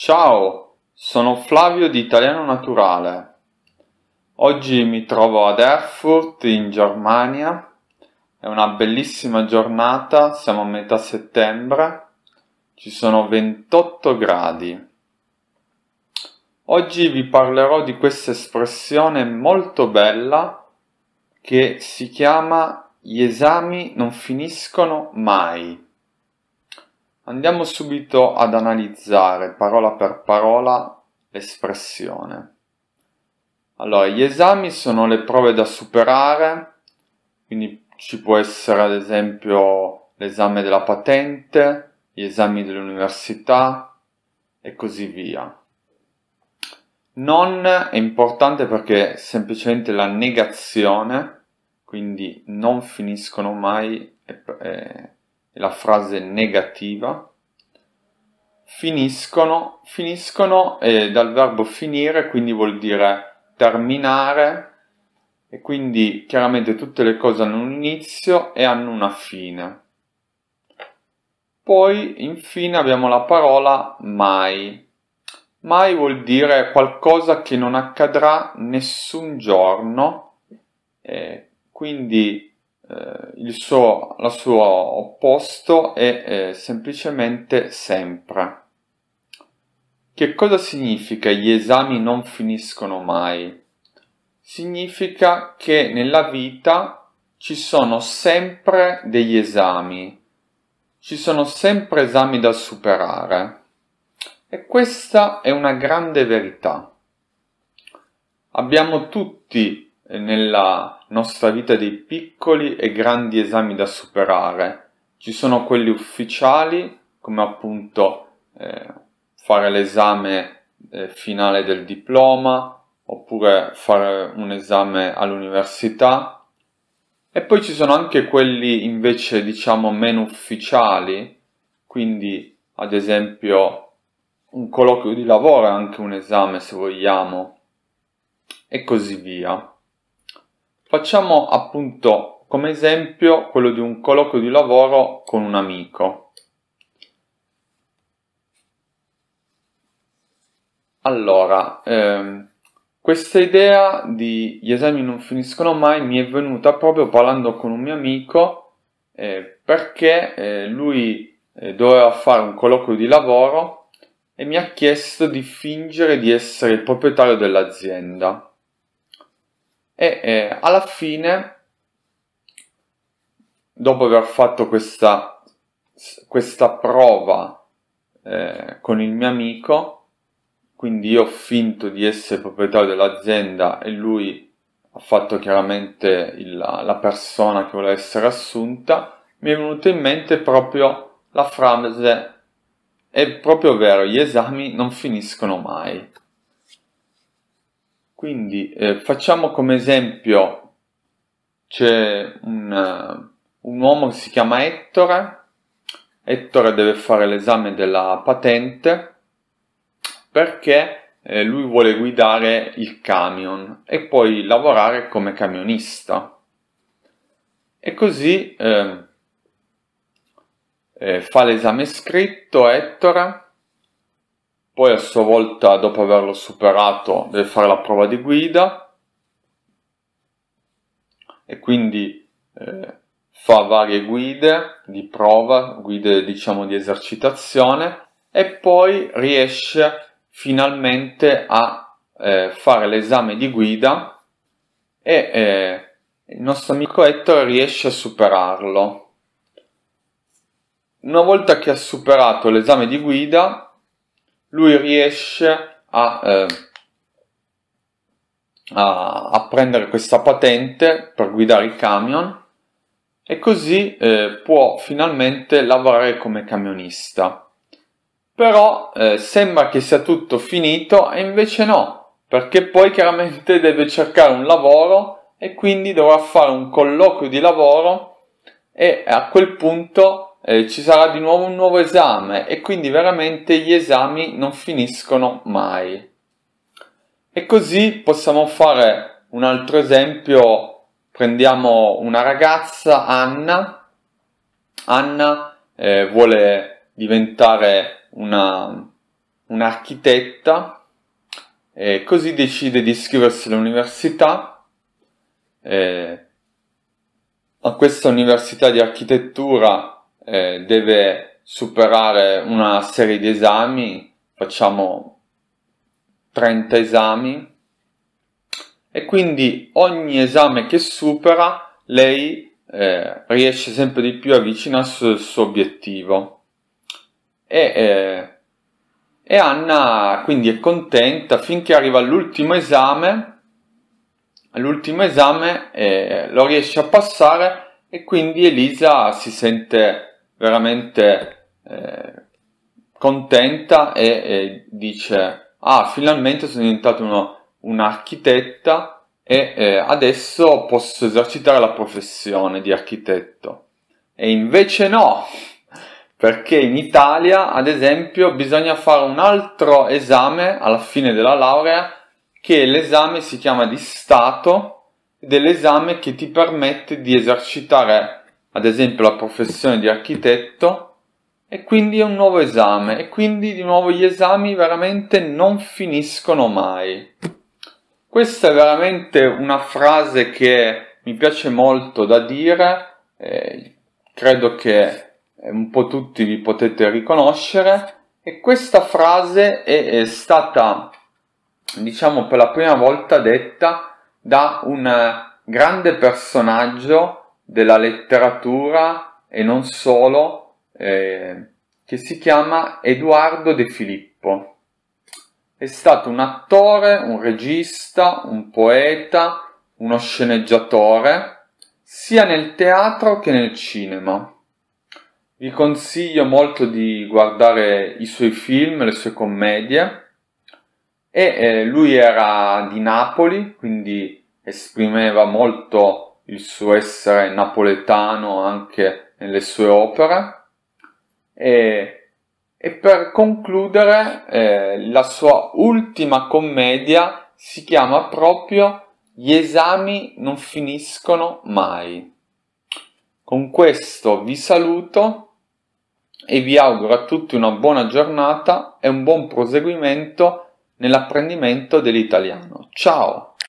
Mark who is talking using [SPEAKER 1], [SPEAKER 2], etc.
[SPEAKER 1] Ciao, sono Flavio di Italiano Naturale. Oggi mi trovo ad Erfurt in Germania. È una bellissima giornata, siamo a metà settembre. Ci sono 28 gradi. Oggi vi parlerò di questa espressione molto bella che si chiama gli esami non finiscono mai. Andiamo subito ad analizzare parola per parola l'espressione. Allora, gli esami sono le prove da superare, quindi ci può essere ad esempio l'esame della patente, gli esami dell'università e così via. Non è importante perché è semplicemente la negazione, quindi non finiscono mai, è, è, la frase negativa, finiscono, finiscono eh, dal verbo finire, quindi vuol dire terminare e quindi chiaramente tutte le cose hanno un inizio e hanno una fine. Poi infine abbiamo la parola mai. Mai vuol dire qualcosa che non accadrà nessun giorno, eh, quindi eh, il suo, la suo opposto è eh, semplicemente sempre. Che cosa significa gli esami non finiscono mai? Significa che nella vita ci sono sempre degli esami, ci sono sempre esami da superare. E questa è una grande verità. Abbiamo tutti nella nostra vita dei piccoli e grandi esami da superare. Ci sono quelli ufficiali, come appunto eh, fare l'esame eh, finale del diploma, oppure fare un esame all'università. E poi ci sono anche quelli invece diciamo meno ufficiali, quindi ad esempio un colloquio di lavoro è anche un esame se vogliamo, e così via. Facciamo appunto come esempio quello di un colloquio di lavoro con un amico. Allora, ehm, questa idea di gli esami non finiscono mai mi è venuta proprio parlando con un mio amico eh, perché eh, lui eh, doveva fare un colloquio di lavoro e mi ha chiesto di fingere di essere il proprietario dell'azienda e eh, alla fine, dopo aver fatto questa, questa prova eh, con il mio amico, quindi io ho finto di essere proprietario dell'azienda e lui ha fatto chiaramente il, la persona che vuole essere assunta, mi è venuta in mente proprio la frase è proprio vero, gli esami non finiscono mai. Quindi eh, facciamo come esempio c'è un, uh, un, uomo che si chiama Ettore, Ettore deve fare l'esame della patente perché eh, lui vuole guidare il camion e poi lavorare come camionista. E così eh, eh fa l'esame scritto Ettore poi a sua volta, dopo averlo superato, deve fare la prova di guida. E quindi eh, fa varie guide di prova, guide diciamo di esercitazione. E poi riesce finalmente a eh, fare l'esame di guida. E eh, il nostro amico Ettore riesce a superarlo. Una volta che ha superato l'esame di guida, lui riesce a, eh, a, a, prendere questa patente per guidare il camion e così eh, può finalmente lavorare come camionista. Però eh, sembra che sia tutto finito e invece no, perché poi chiaramente deve cercare un lavoro e quindi dovrà fare un colloquio di lavoro e a quel punto eh, ci sarà di nuovo un nuovo esame e quindi veramente gli esami non finiscono mai. E così possiamo fare un altro esempio, prendiamo una ragazza, Anna, Anna eh, vuole diventare una, un'architetta e così decide di iscriversi all'università. Eh, a questa università di architettura eh, deve superare una serie di esami, facciamo 30 esami e quindi ogni esame che supera lei eh, riesce sempre di più a avvicinarsi al suo obiettivo. E, eh, e Anna quindi è contenta finché arriva all'ultimo esame all'ultimo esame eh, lo riesce a passare e quindi Elisa si sente veramente eh, contenta e, e, dice ah finalmente sono diventato uno, un'architetta e eh, adesso posso esercitare la professione di architetto. E invece no perché in Italia ad esempio bisogna fare un altro esame alla fine della laurea che l'esame si chiama di Stato ed è l'esame che ti permette di esercitare ad esempio la professione di architetto e quindi è un nuovo esame e quindi di nuovo gli esami veramente non finiscono mai. Questa è veramente una frase che mi piace molto da dire, eh, credo che un po' tutti vi potete riconoscere e questa frase è, è stata diciamo per la prima volta detta da un grande personaggio della letteratura e non solo, eh, che si chiama Edoardo De Filippo. È stato un attore, un regista, un poeta, uno sceneggiatore, sia nel teatro che nel cinema. Vi consiglio molto di guardare i suoi film, le sue commedie e eh, lui era di Napoli, quindi esprimeva molto il suo essere napoletano anche nelle sue opere e, e per concludere eh, la sua ultima commedia si chiama proprio Gli esami non finiscono mai. Con questo vi saluto e vi auguro a tutti una buona giornata e un buon proseguimento nell'apprendimento dell'italiano. Ciao!